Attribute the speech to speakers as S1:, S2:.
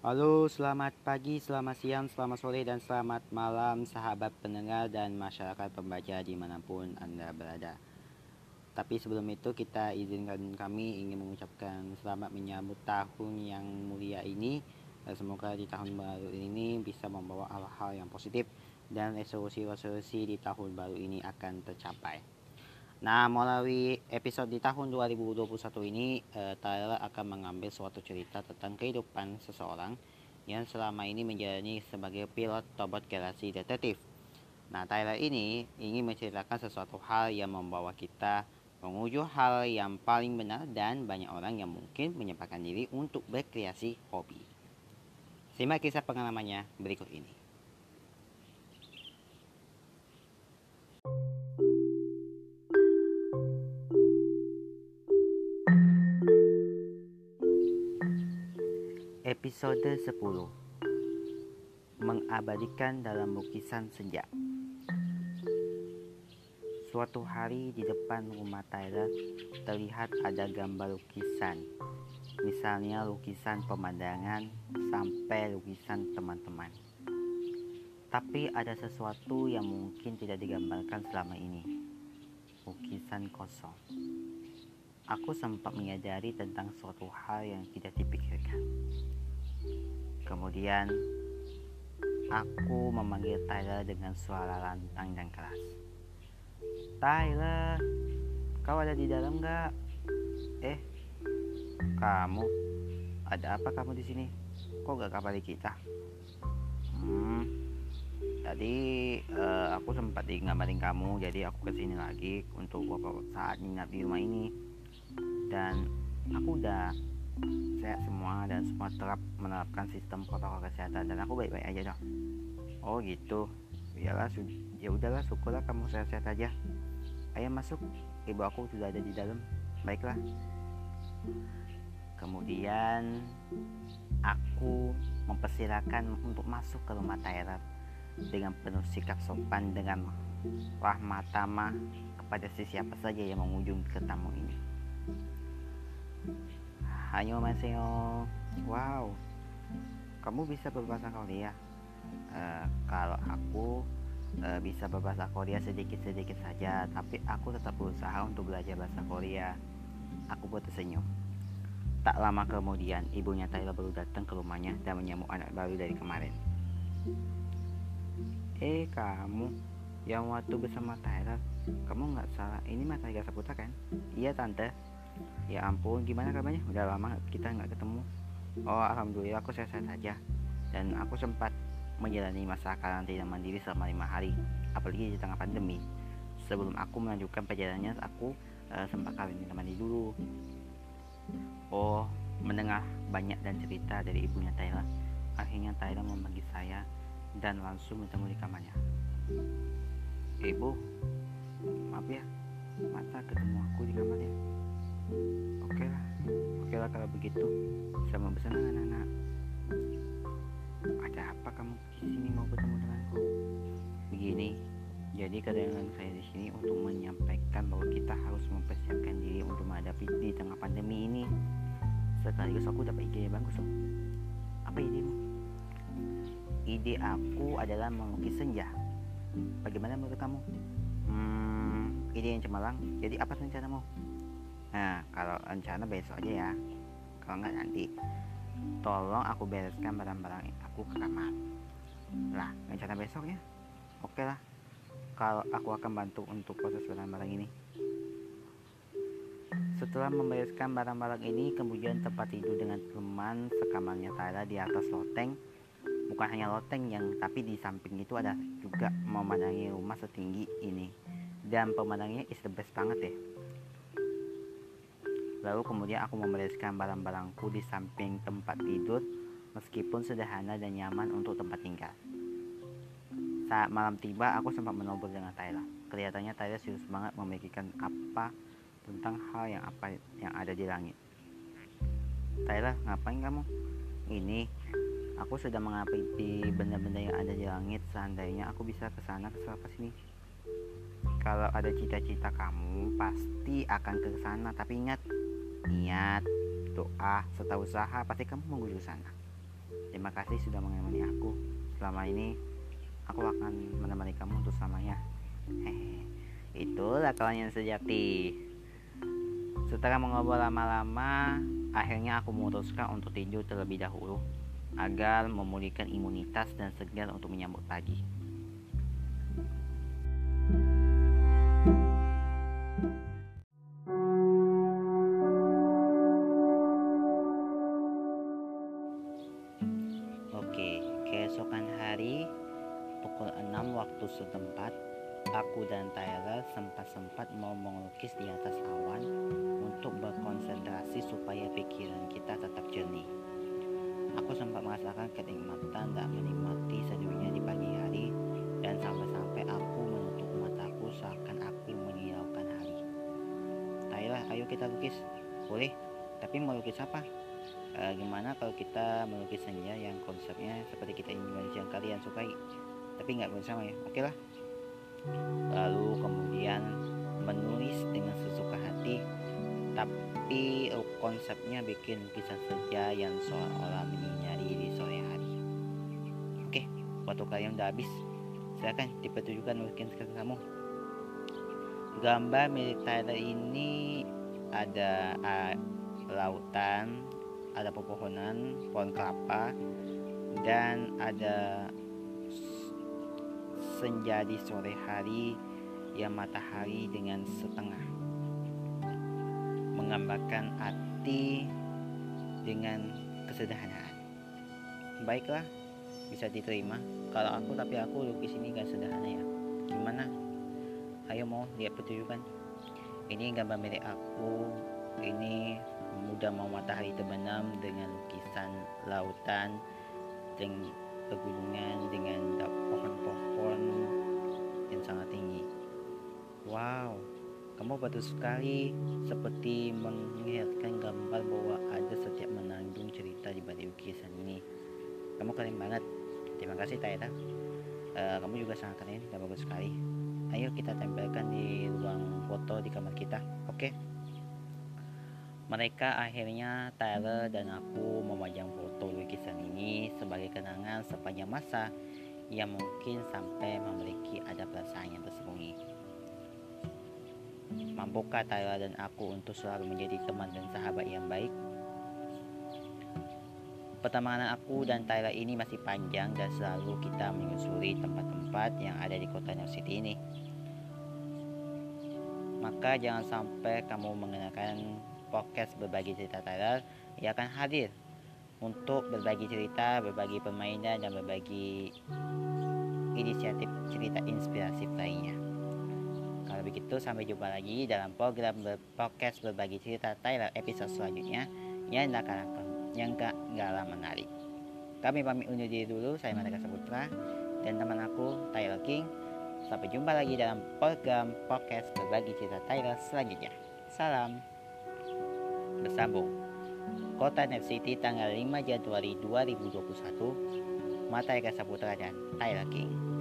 S1: Halo, selamat pagi, selamat siang, selamat sore, dan selamat malam sahabat pendengar dan masyarakat pembaca di mana pun Anda berada. Tapi sebelum itu kita izinkan kami ingin mengucapkan selamat menyambut tahun yang mulia ini. Semoga di tahun baru ini bisa membawa hal-hal yang positif dan resolusi-resolusi di tahun baru ini akan tercapai. Nah, melalui episode di tahun 2021 ini, uh, Tyler akan mengambil suatu cerita tentang kehidupan seseorang yang selama ini menjalani sebagai pilot robot galaksi detektif. Nah, Tyler ini ingin menceritakan sesuatu hal yang membawa kita menguju hal yang paling benar dan banyak orang yang mungkin menyempatkan diri untuk berkreasi hobi. Simak kisah pengalamannya berikut ini. Episode 10 Mengabadikan dalam lukisan senja Suatu hari di depan rumah Tyler terlihat ada gambar lukisan. Misalnya lukisan pemandangan sampai lukisan teman-teman. Tapi ada sesuatu yang mungkin tidak digambarkan selama ini. Lukisan kosong. Aku sempat menyadari tentang suatu hal yang tidak dipikirkan. Kemudian, aku memanggil Tyler dengan suara lantang dan keras. Tyler, kau ada di dalam nggak? Eh, kamu, ada apa kamu di sini? Kok gak kabari kita? Hmm, tadi uh, aku sempat ngabarin kamu, jadi aku ke sini lagi untuk beberapa saat nginap di rumah ini. Dan aku udah sehat semua dan semua terap menerapkan sistem protokol kesehatan dan aku baik-baik aja dong. Oh gitu. Iyalah, ya udahlah syukurlah kamu sehat-sehat aja ayo masuk ibu aku sudah ada di dalam baiklah kemudian aku mempersilahkan untuk masuk ke rumah Tyler dengan penuh sikap sopan dengan rahmat tamah kepada siapa saja yang mengunjungi ke tamu ini. Hanya Maseo, wow, kamu bisa berbahasa Korea. Uh, kalau aku e, bisa berbahasa Korea sedikit-sedikit saja, tapi aku tetap berusaha untuk belajar bahasa Korea. Aku buat tersenyum. Tak lama kemudian, ibunya Tyler baru datang ke rumahnya dan menyambut anak baru dari kemarin. Eh, kamu yang waktu bersama Tyler, kamu nggak salah. Ini Mas Tiga Saputra kan? Iya, Tante. Ya ampun, gimana kabarnya? Udah lama kita nggak ketemu. Oh, alhamdulillah aku sehat-sehat saja. Dan aku sempat menjalani masa karantina mandiri selama lima hari, apalagi di tengah pandemi. Sebelum aku melanjutkan perjalanannya, aku uh, sempat karantina mandiri dulu. Oh, mendengar banyak dan cerita dari ibunya Thailand, akhirnya Thailand memanggil saya dan langsung bertemu di kamarnya. Ibu, maaf ya, masa ketemu aku di kamarnya. Oke lah, oke lah kalau begitu. Sama bersenang anak-anak ada apa kamu di sini mau bertemu denganku? Begini. Jadi kedatangan saya di sini untuk menyampaikan bahwa kita harus mempersiapkan diri untuk menghadapi di tengah pandemi ini. Sekaligus aku dapat ide yang bagus loh apa idemu ide aku adalah melukis senja. Bagaimana menurut kamu? Hmm, ide yang cemerlang. Jadi apa rencanamu nah kalau rencana besok aja ya. Kalau nggak nanti tolong aku bereskan barang-barang aku ke kamar. Lah rencana besoknya oke lah. Kalau aku akan bantu untuk proses barang-barang ini. Setelah membereskan barang-barang ini kemudian tempat tidur dengan teman sekamarnya Tyler di atas loteng. Bukan hanya loteng yang tapi di samping itu ada juga memandangi rumah setinggi ini. Dan pemandangannya is the best banget deh Lalu kemudian aku membereskan barang-barangku di samping tempat tidur meskipun sederhana dan nyaman untuk tempat tinggal. Saat malam tiba, aku sempat menobrol dengan Tyler. Kelihatannya Tyler serius banget memikirkan apa tentang hal yang apa yang ada di langit. Tyler, ngapain kamu? Ini, aku sedang mengupdate benda-benda yang ada di langit. Seandainya aku bisa ke sana ke sini. Kalau ada cita-cita kamu, pasti akan ke sana. Tapi ingat, niat, doa, serta usaha pasti kamu menuju sana. Terima kasih sudah menemani aku. Selama ini aku akan menemani kamu untuk selamanya. Hehe. Itulah kawan yang sejati. Setelah mengobrol lama-lama, akhirnya aku memutuskan untuk tidur terlebih dahulu agar memulihkan imunitas dan segar untuk menyambut pagi. Hari pukul 6 waktu setempat, aku dan Tyler sempat-sempat mau melukis di atas awan untuk berkonsentrasi supaya pikiran kita tetap jernih. Aku sempat merasakan kenikmatan dan menikmati seduhnya di pagi hari dan sampai-sampai aku menutup mataku seakan aku menghiraukan hari. Tyler, ayo kita lukis. Boleh, tapi mau lukis apa? Eh, gimana kalau kita melukis senja yang konsepnya seperti kita ingin yang kalian sukai tapi nggak bersama ya? Oke lah. Lalu kemudian menulis dengan sesuka hati tapi konsepnya bikin lukisan senja yang seolah-olah menyinari di sore hari. Oke waktu kalian udah habis silakan dipertunjukkan lukisan kamu. Gambar milik Tyler ini ada uh, lautan ada pepohonan pohon kelapa dan ada senja di sore hari yang matahari dengan setengah. Menggambarkan hati dengan kesederhanaan. Baiklah bisa diterima. Kalau aku tapi aku lukis ini gak sederhana ya. Gimana? Ayo mau lihat pertunjukan ini gambar milik aku mudah mau matahari terbenam dengan lukisan lautan dan pegunungan dengan pohon-pohon yang sangat tinggi. Wow kamu betul sekali seperti mengingatkan gambar bahwa ada setiap menanggung cerita di balik lukisan ini. Kamu keren banget. Terima kasih Taira. Uh, kamu juga sangat keren dan bagus sekali. Ayo kita tempelkan di ruang foto di kamar kita oke? okay? Mereka akhirnya Tyler dan aku memajang foto lukisan ini sebagai kenangan sepanjang masa yang mungkin sampai memiliki ada perasaan yang tersembunyi. Mampukah Tyler dan aku untuk selalu menjadi teman dan sahabat yang baik? Pertemanan aku dan Tyler ini masih panjang dan selalu kita menyusuri tempat-tempat yang ada di kota New City ini. Maka jangan sampai kamu mengenakan podcast berbagi cerita Tyler ia akan hadir untuk berbagi cerita, berbagi permainan dan berbagi inisiatif cerita inspiratif lainnya. Kalau begitu sampai jumpa lagi dalam program ber podcast berbagi cerita Tyler episode selanjutnya yang gak kalah yang gak kalah menarik. Kami pamit undur diri dulu, saya Madaka Saputra dan teman aku Tyler King. Sampai jumpa lagi dalam program podcast berbagi cerita Tyler selanjutnya. Salam bersambung. Kota Net City tanggal 5 Januari 2021, Mata Eka Saputra dan Tyler King.